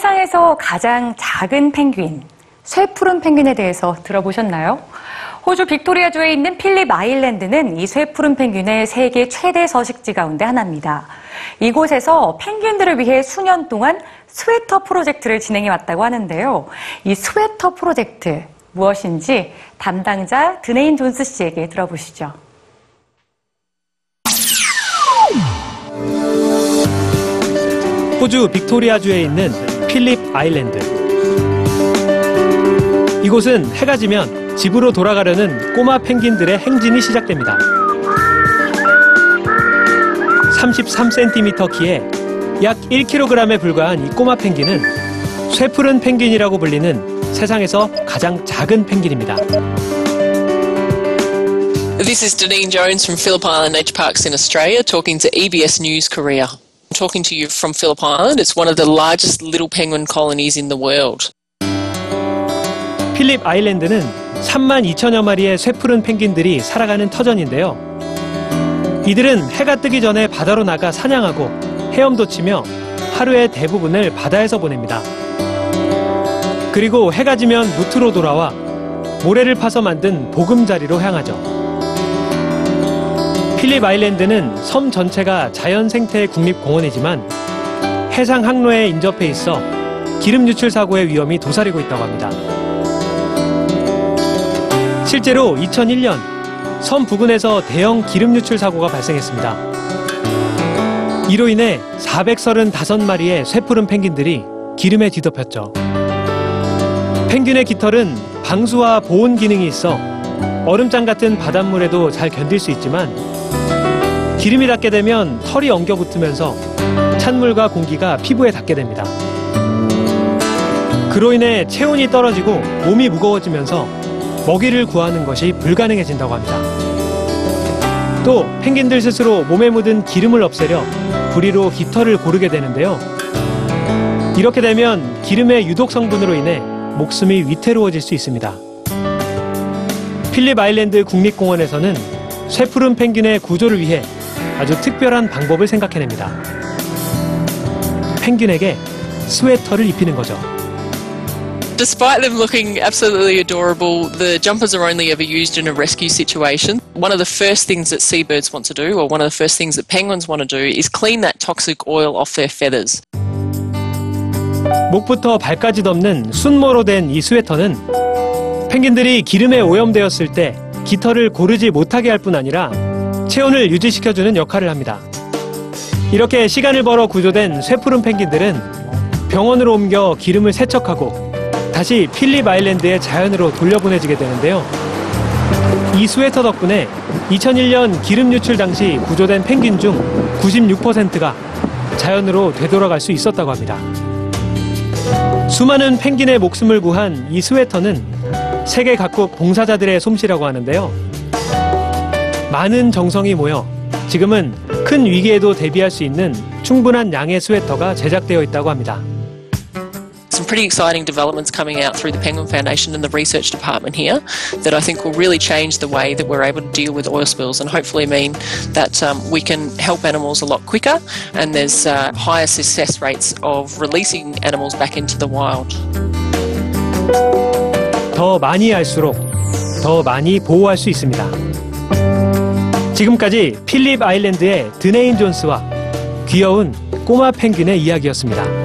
세상에서 가장 작은 펭귄, 쇠푸른 펭귄에 대해서 들어보셨나요? 호주 빅토리아주에 있는 필립 아일랜드는 이 쇠푸른 펭귄의 세계 최대 서식지 가운데 하나입니다. 이곳에서 펭귄들을 위해 수년 동안 스웨터 프로젝트를 진행해 왔다고 하는데요. 이 스웨터 프로젝트 무엇인지 담당자 드네인 존스 씨에게 들어보시죠. 호주 빅토리아주에 있는 필립 아일랜드. 이곳은 해가 지면 집으로 돌아가려는 꼬마 펭귄들의 행진이 시작됩니다. 33cm 키에 약 1kg에 불과한 이 꼬마 펭귄은 쇠푸른 펭귄이라고 불리는 세상에서 가장 작은 펭귄입니다. This is Deneen Jones from Phillip Island Nature Parks in Australia talking to EBS News Korea. Talking to you from Phillip Island. It's one of the largest little penguin colonies in the world. 필립 아일랜드는 3만 2천여 마리의 쇠푸른 펭귄들이 살아가는 터전인데요. 이들은 해가 뜨기 전에 바다로 나가 사냥하고 헤엄도 치며 하루의 대부분을 바다에서 보냅니다. 그리고 해가 지면 무트로 돌아와 모래를 파서 만든 보금자리로 향하죠. 필립 아일랜드는 섬 전체가 자연 생태 국립공원이지만 해상 항로에 인접해 있어 기름 유출 사고의 위험이 도사리고 있다고 합니다. 실제로 2001년 섬 부근에서 대형 기름 유출 사고가 발생했습니다. 이로 인해 435마리의 쇠푸른 펭귄들이 기름에 뒤덮였죠. 펭귄의 깃털은 방수와 보온 기능이 있어 얼음장 같은 바닷물에도 잘 견딜 수 있지만 기름이 닿게 되면 털이 엉겨 붙으면서 찬물과 공기가 피부에 닿게 됩니다. 그로 인해 체온이 떨어지고 몸이 무거워지면서 먹이를 구하는 것이 불가능해진다고 합니다. 또 펭귄들 스스로 몸에 묻은 기름을 없애려 부리로 깃털을 고르게 되는데요. 이렇게 되면 기름의 유독 성분으로 인해 목숨이 위태로워질 수 있습니다. 필립 아일랜드 국립공원에서는 쇠푸른 펭귄의 구조를 위해 아주 특별한 방법을 생각해냅니다. 펭귄에게 스웨터를 입히는 거죠. Despite them looking absolutely adorable, the jumpers are only ever used in a rescue situation. One of the first things that seabirds want to do, or one of the first things that penguins want to do, is clean that toxic oil off their feathers. 목부터 발까지 덮는 순모로 된 이 스웨터는 펭귄들이 기름에 오염되었을 때 깃털을 고르지 못하게 할 뿐 아니라 체온을 유지시켜주는 역할을 합니다. 이렇게 시간을 벌어 구조된 쇠푸른 펭귄들은 병원으로 옮겨 기름을 세척하고 다시 필립 아일랜드의 자연으로 돌려보내지게 되는데요. 이 스웨터 덕분에 2001년 기름 유출 당시 구조된 펭귄 중 96%가 자연으로 되돌아갈 수 있었다고 합니다. 수많은 펭귄의 목숨을 구한 이 스웨터는 세계 각국 봉사자들의 솜씨라고 하는데요. 많은 정성이 모여 지금은 큰 위기에도 대비할 수 있는 충분한 양의 스웨터가 제작되어 있다고 합니다. Some pretty exciting developments coming out through the Penguin Foundation and the research department here that I think will really change the way that we're able to deal with oil spills and hopefully mean that um, we can help animals a lot quicker and there's uh, higher success rates of releasing animals back into the wild. 더 많이 알수록 더 많이 보호할 수 있습니다. 지금까지 필립 아일랜드의 드네인 존스와 귀여운 꼬마 펭귄의 이야기였습니다.